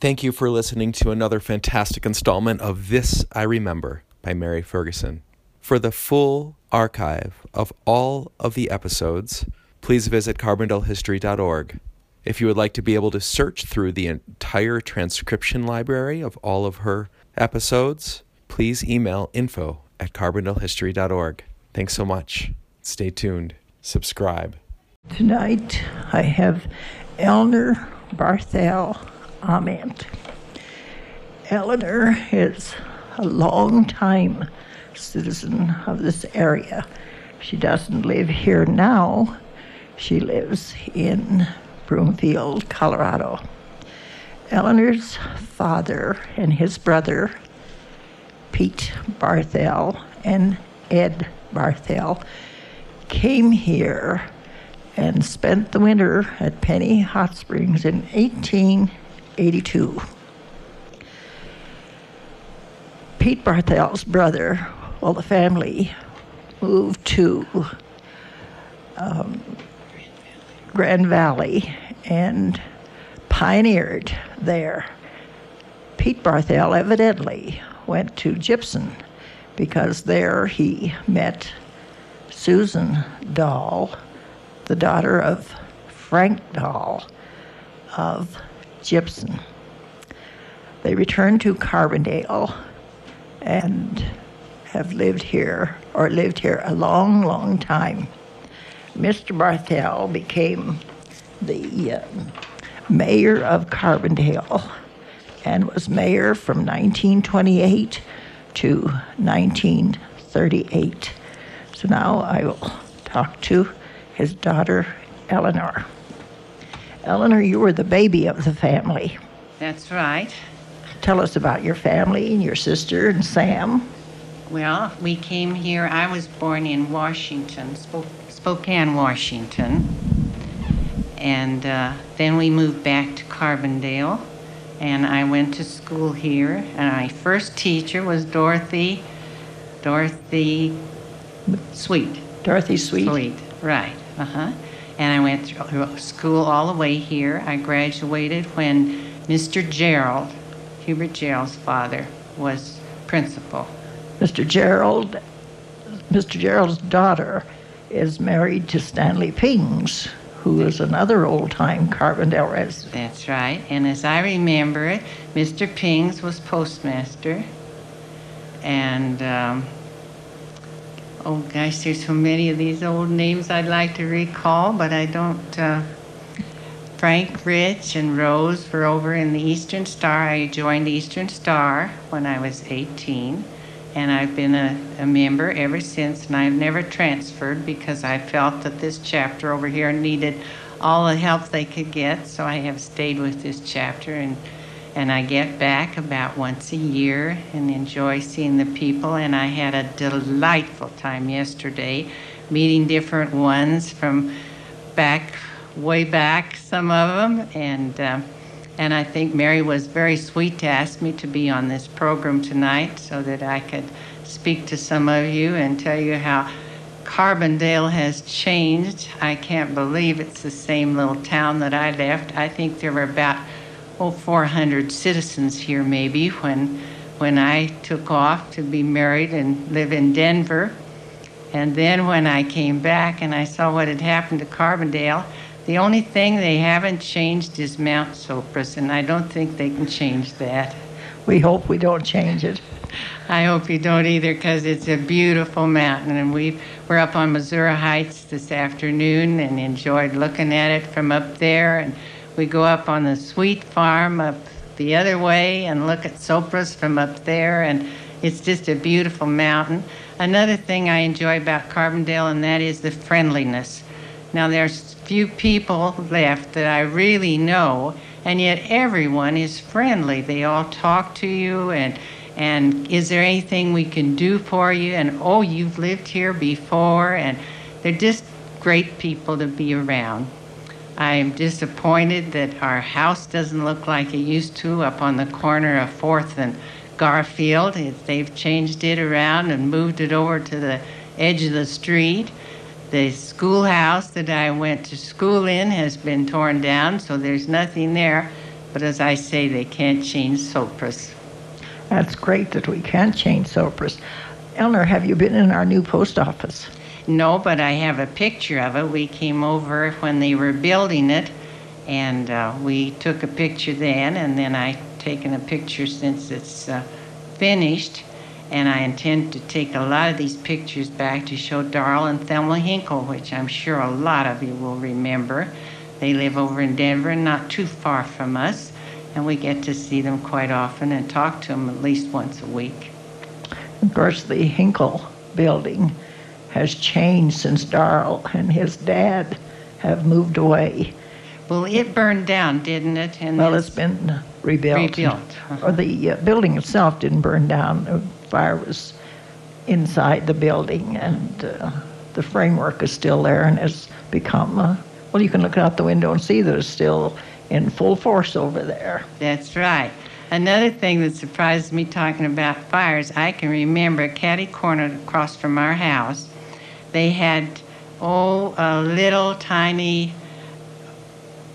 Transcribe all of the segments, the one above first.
Thank you for listening to another fantastic installment of This I Remember by Mary Ferguson. For the full archive of all of the episodes, please visit carbondalehistory.org. If you would like to be able to search through the entire transcription library of all of her episodes, please email info at carbondalehistory.org. Thanks so much. Stay tuned. Subscribe. Tonight I have Eleanor Barthel Ament. Eleanor is a long time citizen of this area. She doesn't live here now. She lives in Broomfield, Colorado. Eleanor's father and his brother, Pete Barthel and Ed Barthel, came here and spent the winter at Penny Hot Springs in 1882. Pete Barthel's brother, well, the family moved to um, Grand Valley and pioneered there. Pete Barthel evidently went to Gypsum because there he met Susan Dahl, the daughter of Frank Dahl of Gypsum. They returned to Carbondale and have lived here or lived here a long, long time. Mr. Barthel became the uh, mayor of Carbondale and was mayor from 1928 to 1938. So now I will talk to his daughter, Eleanor. Eleanor, you were the baby of the family. That's right. Tell us about your family and your sister and Sam. Well, we came here. I was born in Washington, Spokane, Washington. And uh, then we moved back to Carbondale. And I went to school here. And my first teacher was Dorothy, Dorothy Sweet. Dorothy Sweet. Sweet, right. Uh huh. And I went through school all the way here. I graduated when Mr. Gerald, Hubert Gerald's father, was principal. Mr. Gerald, Mr. Gerald's daughter is married to Stanley Pings, who is another old-time Carbondale resident. That's right. And as I remember it, Mr. Pings was postmaster, and um, oh gosh, there's so many of these old names I'd like to recall, but I don't. Uh, Frank Rich and Rose were over in the Eastern Star. I joined the Eastern Star when I was 18 and I've been a, a, member ever since, and I've never transferred because I felt that this chapter over here needed all the help they could get, so I have stayed with this chapter, and and I get back about once a year and enjoy seeing the people, and I had a delightful time yesterday, meeting different ones from back, way back, some of them, and. Uh, and I think Mary was very sweet to ask me to be on this program tonight so that I could speak to some of you and tell you how Carbondale has changed. I can't believe it's the same little town that I left. I think there were about oh 400 citizens here maybe when when I took off to be married and live in Denver. And then when I came back and I saw what had happened to Carbondale, the only thing they haven't changed is Mount Sopris, and I don't think they can change that. We hope we don't change it. I hope you don't either, because it's a beautiful mountain, and we we're up on Missouri Heights this afternoon and enjoyed looking at it from up there. And we go up on the Sweet Farm up the other way and look at Sopris from up there, and it's just a beautiful mountain. Another thing I enjoy about Carbondale, and that is the friendliness. Now, there's few people left that I really know, and yet everyone is friendly. They all talk to you and and is there anything we can do for you? And oh, you've lived here before, and they're just great people to be around. I'm disappointed that our house doesn't look like it used to up on the corner of 4th and Garfield. They've changed it around and moved it over to the edge of the street. The schoolhouse that I went to school in has been torn down, so there's nothing there. But as I say, they can't change Sopris. That's great that we can change Sopris. Eleanor, have you been in our new post office? No, but I have a picture of it. We came over when they were building it, and uh, we took a picture then, and then I've taken a picture since it's uh, finished. And I intend to take a lot of these pictures back to show Darl and Thelma Hinkle, which I'm sure a lot of you will remember. They live over in Denver, not too far from us, and we get to see them quite often and talk to them at least once a week. Of course, the Hinkle building has changed since Darl and his dad have moved away. Well, it burned down, didn't it? And Well, it's been rebuilt. Rebuilt, uh-huh. Or the uh, building itself didn't burn down. The fire was inside the building, and uh, the framework is still there and has become, uh, well, you can look out the window and see that it's still in full force over there. That's right. Another thing that surprised me talking about fires, I can remember Caddy Corner across from our house, they had, oh, a little tiny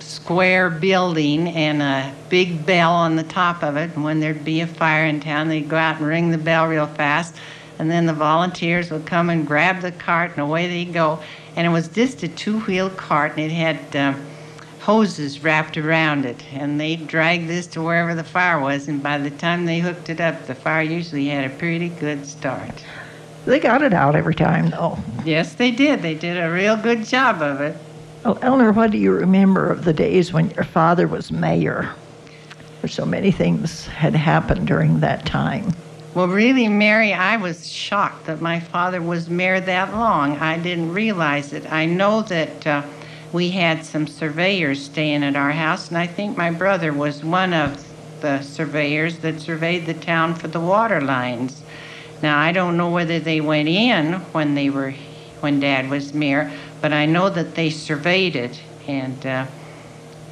square building and a big bell on the top of it. And when there'd be a fire in town, they'd go out and ring the bell real fast. And then the volunteers would come and grab the cart, and away they'd go. And it was just a two wheel cart, and it had um, hoses wrapped around it. And they'd drag this to wherever the fire was. And by the time they hooked it up, the fire usually had a pretty good start. They got it out every time, though. Yes, they did. They did a real good job of it. Well, Eleanor, what do you remember of the days when your father was mayor? Where so many things had happened during that time. Well, really, Mary, I was shocked that my father was mayor that long. I didn't realize it. I know that uh, we had some surveyors staying at our house, and I think my brother was one of the surveyors that surveyed the town for the water lines. Now, I don't know whether they went in when they were when Dad was mayor, but I know that they surveyed it, and uh,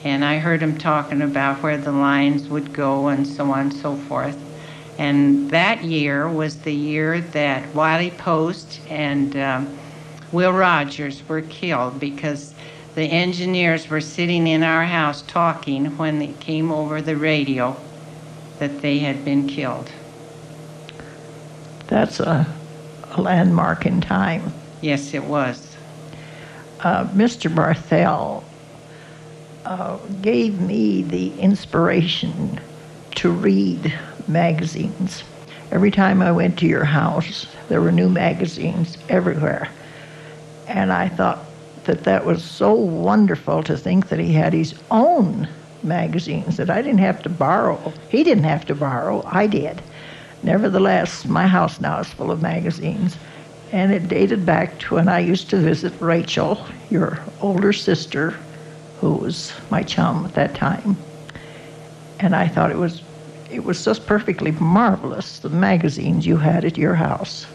and I heard him talking about where the lines would go and so on and so forth. And that year was the year that Wiley Post and um, Will Rogers were killed because the engineers were sitting in our house talking when it came over the radio that they had been killed. That's a, a landmark in time. Yes, it was. uh, Mr. Barthel uh, gave me the inspiration to read magazines. Every time I went to your house, there were new magazines everywhere. And I thought that that was so wonderful to think that he had his own magazines, that I didn't have to borrow. He didn't have to borrow, I did. Nevertheless, my house now is full of magazines. And it dated back to when I used to visit Rachel, your older sister, who was my chum at that time. And I thought it was it was just perfectly marvelous, the magazines you had at your house.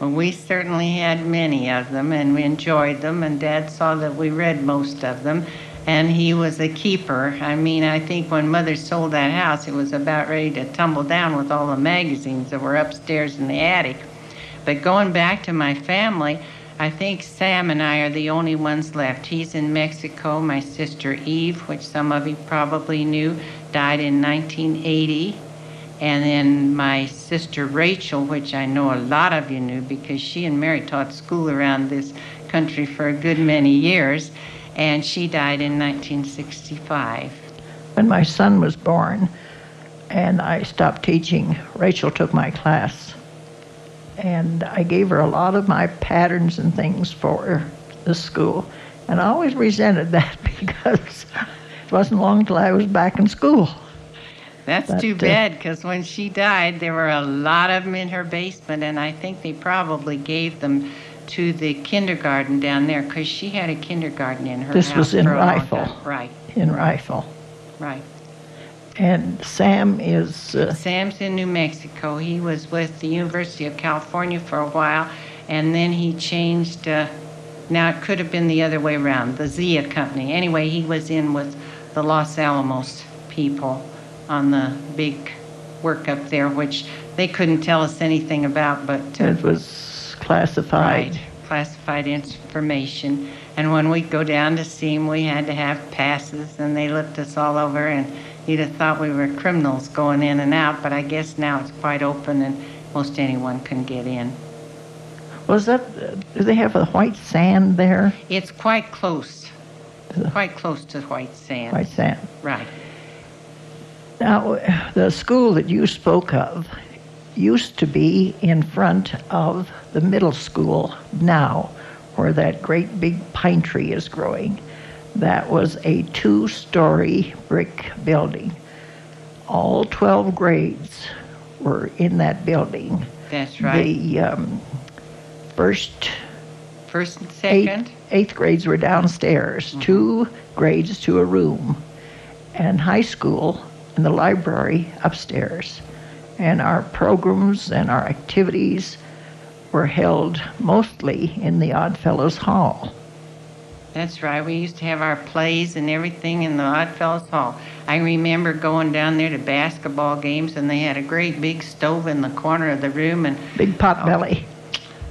Well, we certainly had many of them and we enjoyed them, and Dad saw that we read most of them. And he was a keeper. I mean, I think when Mother sold that house, it was about ready to tumble down with all the magazines that were upstairs in the attic. But going back to my family, I think Sam and I are the only ones left. He's in Mexico. My sister Eve, which some of you probably knew, died in 1980. And then my sister Rachel, which I know a lot of you knew because she and Mary taught school around this country for a good many years, and she died in 1965. When my son was born and I stopped teaching, Rachel took my class. And I gave her a lot of my patterns and things for the school. And I always resented that because it wasn't long till I was back in school. That's But, too uh, bad because when she died, there were a lot of them in her basement, and I think they probably gave them to the kindergarten down there because she had a kindergarten in her This house was in for a long Rifle. time. Right, in Rifle. right. And Sam is, uh, Sam's in New Mexico. He was with the University of California for a while, and then he changed. Uh, now it could have been the other way around, the Zia Company. Anyway, he was in with the Los Alamos people on the big work up there, which they couldn't tell us anything about, but uh, it was classified. right, classified information. And when we go down to see him, we had to have passes, and they looked us all over, and you'd have thought we were criminals going in and out, but I guess now it's quite open and most anyone can get in. Was that, do they have a white sand there? It's quite close, quite close to white sand. White sand. Right. Now, the school that you spoke of used to be in front of the middle school now, where that great big pine tree is growing. That was a two story brick building. All 12 grades were in that building. That's right. The um, first First and eight, second? eighth grades were downstairs, two grades to a room, and high school in the library upstairs. And our programs and our activities were held mostly in the Oddfellows Hall. That's right. We used to have our plays and everything in the Oddfellows Hall. I remember going down there to basketball games, and they had a great big stove in the corner of the room, and Big pot oh. belly.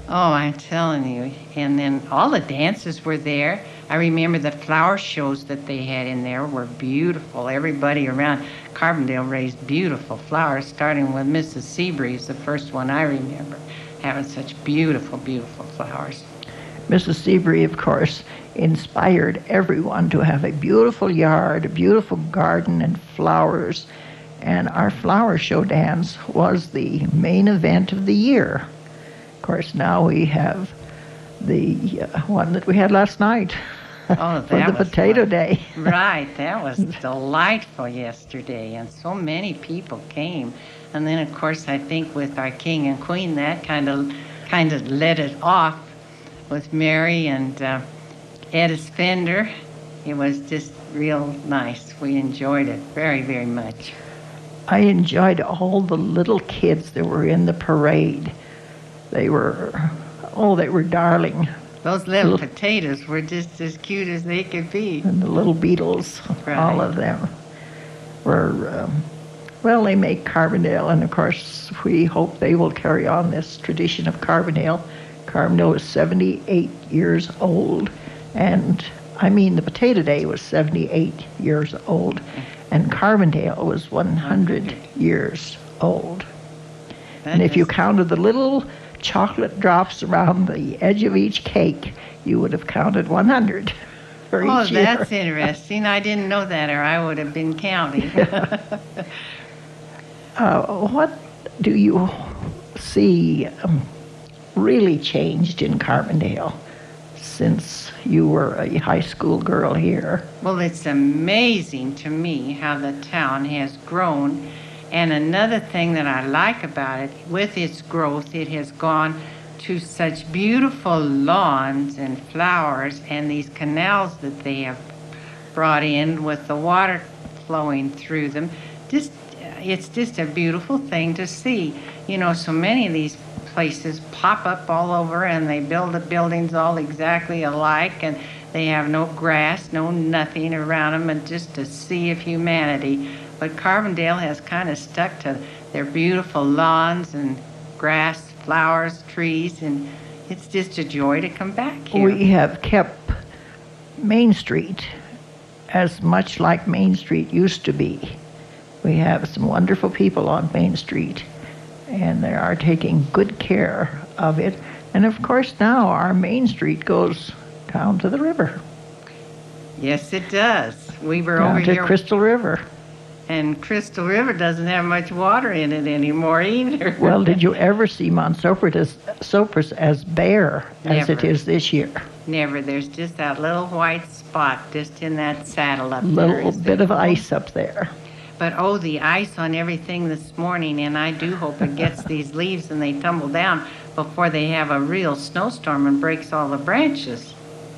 Oh, I'm telling you. And then all the dances were there. I remember the flower shows that they had in there were beautiful. Everybody around Carbondale raised beautiful flowers, starting with Mrs. Seabury, the first one I remember, having such beautiful, beautiful flowers. Mrs. Seabury, of course, inspired everyone to have a beautiful yard, a beautiful garden, and flowers. And our flower show dance was the main event of the year. Of course, now we have the uh, one that we had last night Oh, that the was Potato fun. Day. Right, that was delightful yesterday, and so many people came. And then, of course, I think with our king and queen, that kind of kind of let it off with Mary and uh, Edith Fender. It was just real nice. We enjoyed it very, very much. I enjoyed all the little kids that were in the parade. They were, oh, they were darling. Those little potatoes were just as cute as they could be. and the little beetles, all of them were, um, well, they make Carbondale, and of course, we hope they will carry on this tradition of Carbondale. Carbondale is 78 years old, and I mean, the Potato Day was 78 years old, and Carbondale was 100 years old. That And if you counted the little chocolate drops around the edge of each cake, you would have counted 100 for Oh, each year. that's interesting. I didn't know that, or I would have been counting. Uh, what do you see um, really changed in Carbondale since you were a high school girl here? Well, it's amazing to me how the town has grown. And another thing that I like about it, with its growth, it has gone to such beautiful lawns and flowers and these canals that they have brought in with the water flowing through them. Just it's just a beautiful thing to see. You know, so many of these places pop up all over and they build the buildings all exactly alike and they have no grass, no nothing around them and just a sea of humanity. But Carbondale has kind of stuck to their beautiful lawns and grass, flowers, trees, and it's just a joy to come back here. We have kept Main Street as much like Main Street used to be. We have some wonderful people on Main Street, and they are taking good care of it. And of course, now our Main Street goes down to the river, yes, it does. We were down over to here, Crystal River. And Crystal River doesn't have much water in it anymore either. Well, did you ever see Mount Sopris, Sopris as bare as it is this year? Never. There's just that little white spot just in that saddle up there. Little Is bit it? of ice up there. But oh, the ice on everything this morning, and I do hope it gets these leaves and they tumble down before they have a real snowstorm and breaks all the branches.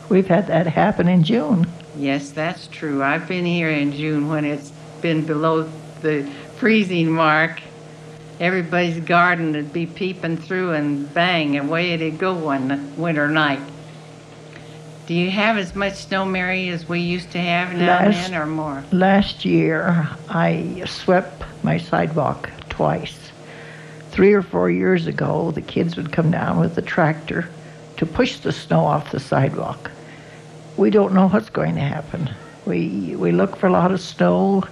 We've had that happen in June. Yes, that's true. I've been here in June when it's been below the freezing mark. Everybody's garden would be peeping through and bang, away it'd go one winter night. Do you have as much snow, Mary, as we used to have now and Last- then, or more? Last year, I swept my sidewalk twice. Three or four years ago, the kids would come down with the tractor to push the snow off the sidewalk. We don't know what's going to happen. We, we look for a lot of snow,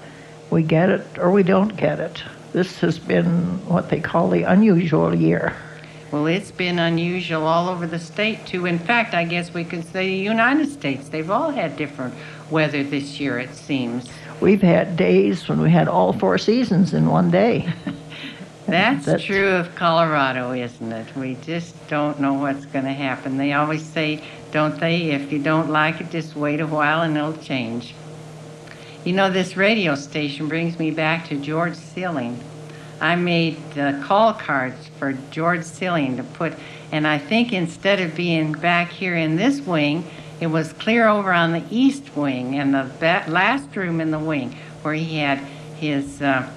we get it or we don't get it. This has been what they call the unusual year. Well, it's been unusual all over the state, too. In fact, I guess we could say the United States. They've all had different weather this year, it seems. We've had days when we had all four seasons in one day. That's, That's- true of Colorado, isn't it? We just don't know what's going to happen. They always say, don't they, if you don't like it, just wait a while and it'll change. You know, this radio station brings me back to George Sealing. I made uh, call cards for George Sealing to put, and I think instead of being back here in this wing, it was clear over on the east wing and the last room in the wing where he had his, uh,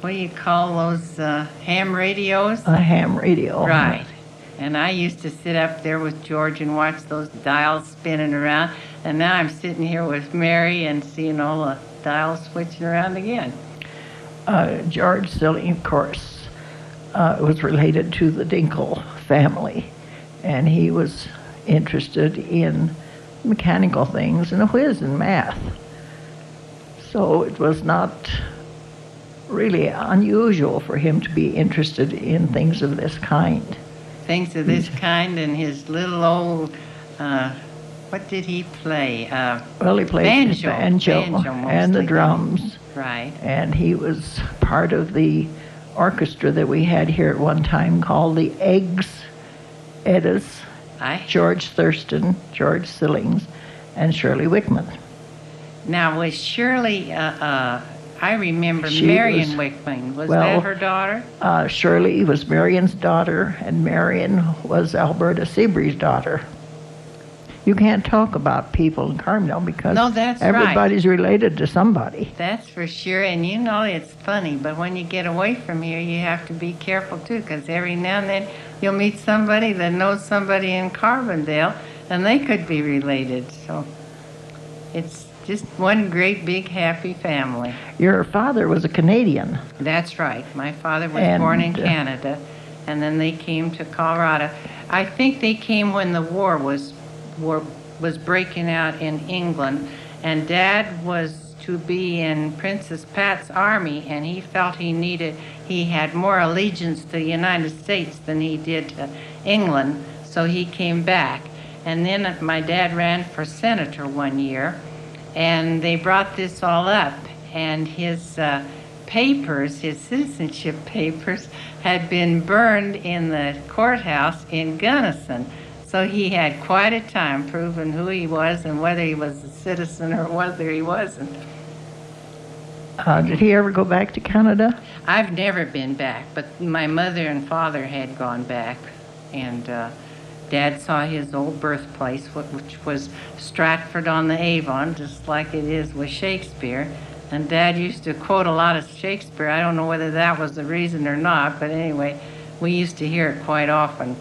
what do you call those uh, ham radios? A ham radio. Right. And I used to sit up there with George and watch those dials spinning around. And now I'm sitting here with Mary and seeing all the dials switching around again. Uh, George of course, uh, was related to the Dinkle family, and he was interested in mechanical things and a whiz in math. So it was not really unusual for him to be interested in things of this kind. Things of this kind and his little old, uh, what did he play? Uh, Well, he played Banjo. banjo, Banjo and the drums. right. and he was part of the orchestra that we had here at one time called the Eggs Eddas, I, George Thurston, George Sillings, and Shirley Wickman. now, was Shirley, uh, uh, I remember She Marion was- Wickman. Was well- that her daughter? Uh, Shirley was Marion's daughter, and Marion was Alberta Seabury's daughter. You can't talk about people in Carmel because No, that's right. everybody's related to somebody. That's for sure. And you know, it's funny, but when you get away from here, you have to be careful too, because every now and then you'll meet somebody that knows somebody in Carbondale, and they could be related. So it's just one great big happy family. Your father was a Canadian. That's right. My father was And, born in uh, Canada, and then they came to Colorado. I think they came when the war was war was breaking out in England, and Dad was to be in Princess Pat's army, and he felt he needed he had more allegiance to the United States than he did to England, so he came back. And then my dad ran for senator one year, and they brought this all up, and his uh, papers, his citizenship papers, had been burned in the courthouse in Gunnison. So he had quite a time proving who he was and whether he was a citizen or whether he wasn't. Uh, did he ever go back to Canada? I've never been back, but my mother and father had gone back, and uh, Dad saw his old birthplace, which was Stratford on the Avon, just like it is with Shakespeare. And Dad used to quote a lot of Shakespeare. I don't know whether that was the reason or not, but anyway, we used to hear it quite often.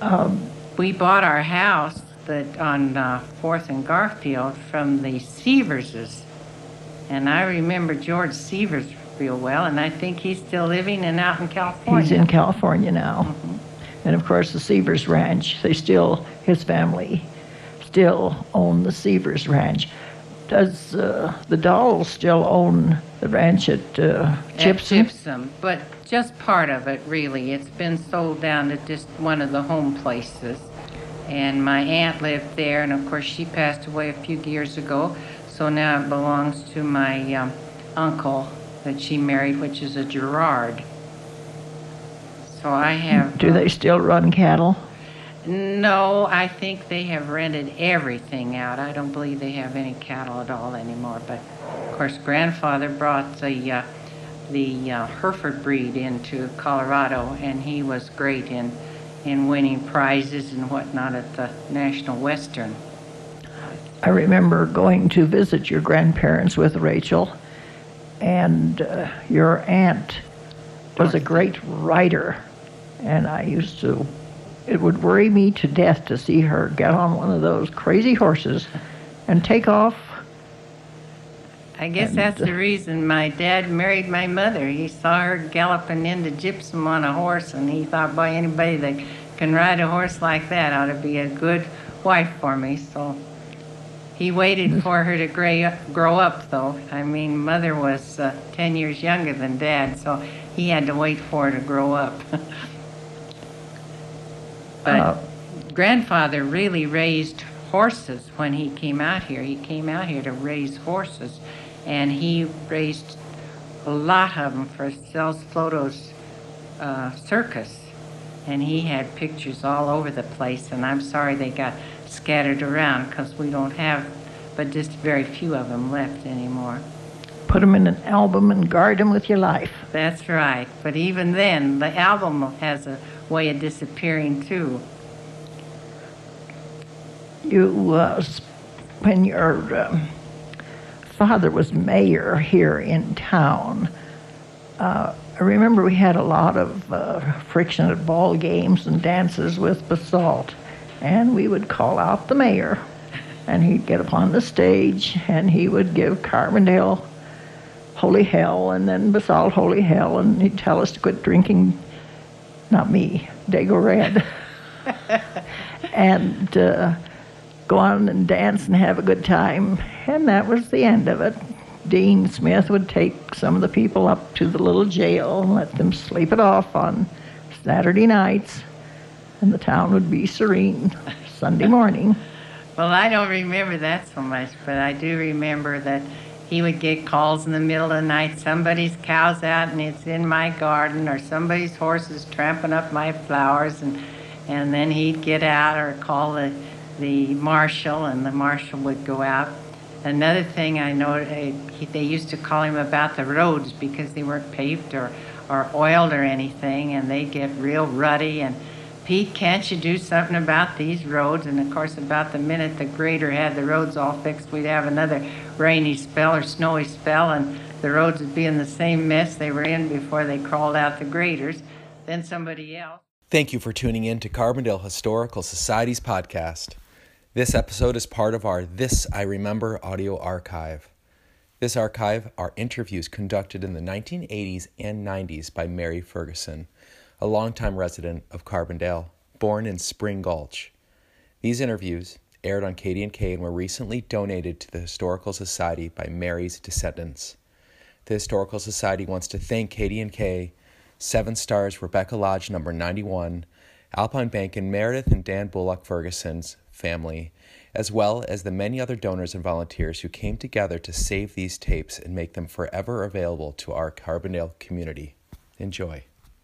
Um, We bought our house that on uh, Fourth and Garfield from the Severses, and I remember George Severs real well, and I think he's still living and out in California. He's in California now. And of course, the Severs Ranch, they still, his family still own the Severs Ranch. Does uh, the Dahls still own the ranch at uh, At Gypsum? Gypsum, but just part of it, really. It's been sold down to just one of the home places. And my aunt lived there, and of course, she passed away a few years ago. So now it belongs to my um, uncle that she married, which is a Gerard. So I have. Do uh, they still run cattle? No, I think they have rented everything out. I don't believe they have any cattle at all anymore. But of course, grandfather brought the uh, the uh, Hereford breed into Colorado, and he was great in in winning prizes and whatnot at the National Western. I remember going to visit your grandparents with Rachel, and uh, your aunt was a great rider, and I used to. It would worry me to death to see her get on one of those crazy horses and take off. I guess And, that's the reason my dad married my mother. He saw her galloping into Gypsum on a horse, and he thought, boy, anybody that can ride a horse like that ought to be a good wife for me. So He waited for her to gray, grow up, though. I mean, mother was uh, 10 years younger than dad, so he had to wait for her to grow up. but Uh, grandfather really raised horses when he came out here. He came out here to raise horses, and he raised a lot of them for Sells Floto's uh, circus. And he had pictures all over the place, and I'm sorry they got scattered around because we don't have but just very few of them left anymore. Put them in an album and guard them with your life. That's right. But even then, the album has a way of disappearing too. You, uh, when your um, father was mayor here in town, uh, I remember we had a lot of uh, friction at ball games and dances with Basalt, and we would call out the mayor, and he'd get upon the stage and he would give Carbondale holy hell, and then Basalt holy hell, and he'd tell us to quit drinking. Not me, Dago Red. and uh, go on and dance and have a good time. And that was the end of it. Dean Smith would take some of the people up to the little jail and let them sleep it off on Saturday nights, and the town would be serene Sunday morning. Well, I don't remember that so much, but I do remember that he would get calls in the middle of the night somebody's cow's out and it's in my garden, or somebody's horse is tramping up my flowers, and, and then he'd get out or call the, the marshal, and the marshal would go out. Another thing I know, eh, they used to call him about the roads because they weren't paved or, or oiled or anything, and they'd get real ruddy. And Pete, can't you do something about these roads? And of course, about the minute the grader had the roads all fixed, we'd have another rainy spell or snowy spell, and the roads would be in the same mess they were in before they crawled out the graders. Then somebody else. Thank you for tuning in to Carbondale Historical Society's podcast. This episode is part of our This I Remember audio archive. This archive are interviews conducted in the 1980s and 90s by Mary Ferguson, a longtime resident of Carbondale, born in Spring Gulch. These interviews aired on KDNK and were recently donated to the Historical Society by Mary's descendants. The Historical Society wants to thank KDNK, Seven Stars Rebekah Lodge number 91, Alpine Bank and Meredith and Dan Bullock Ferguson's family, as well as the many other donors and volunteers who came together to save these tapes and make them forever available to our Carbondale community. Enjoy.